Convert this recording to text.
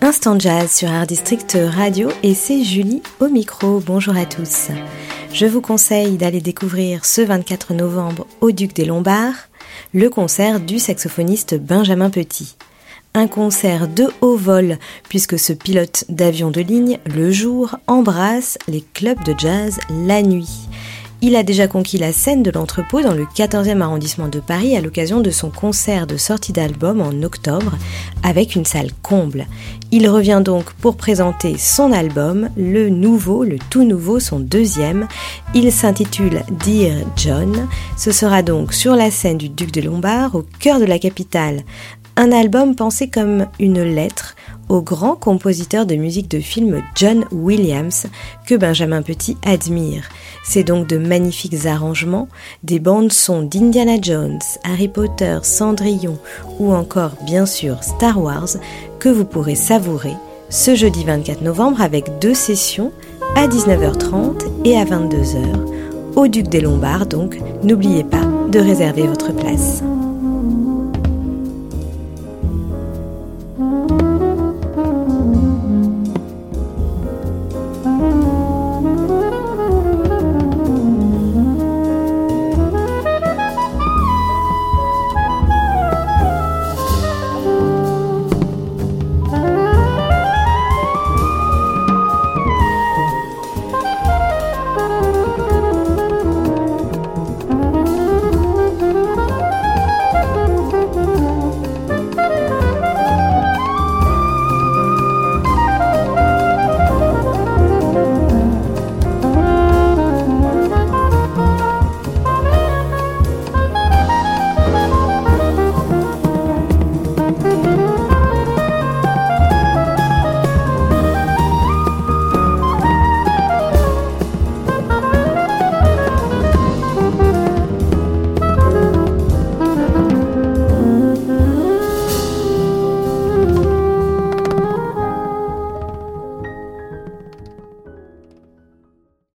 Instant Jazz sur Art District Radio et c'est Julie au micro. Bonjour à tous. Je vous conseille d'aller découvrir ce 24 novembre au Duc des Lombards le concert du saxophoniste Benjamin Petit. Un concert de haut vol puisque ce pilote d'avion de ligne le jour embrasse les clubs de jazz la nuit. Il a déjà conquis la scène de l'entrepôt dans le 14e arrondissement de Paris à l'occasion de son concert de sortie d'album en octobre avec une salle comble. Il revient donc pour présenter son album, le nouveau, le tout nouveau, son deuxième. Il s'intitule Dear John. Ce sera donc sur la scène du Duc de Lombard, au cœur de la capitale. Un album pensé comme une lettre au grand compositeur de musique de film John Williams que Benjamin Petit admire. C'est donc de magnifiques arrangements, des bandes son d'Indiana Jones, Harry Potter, Cendrillon ou encore bien sûr Star Wars que vous pourrez savourer ce jeudi 24 novembre avec deux sessions à 19h30 et à 22h au Duc des Lombards donc n'oubliez pas de réserver votre place.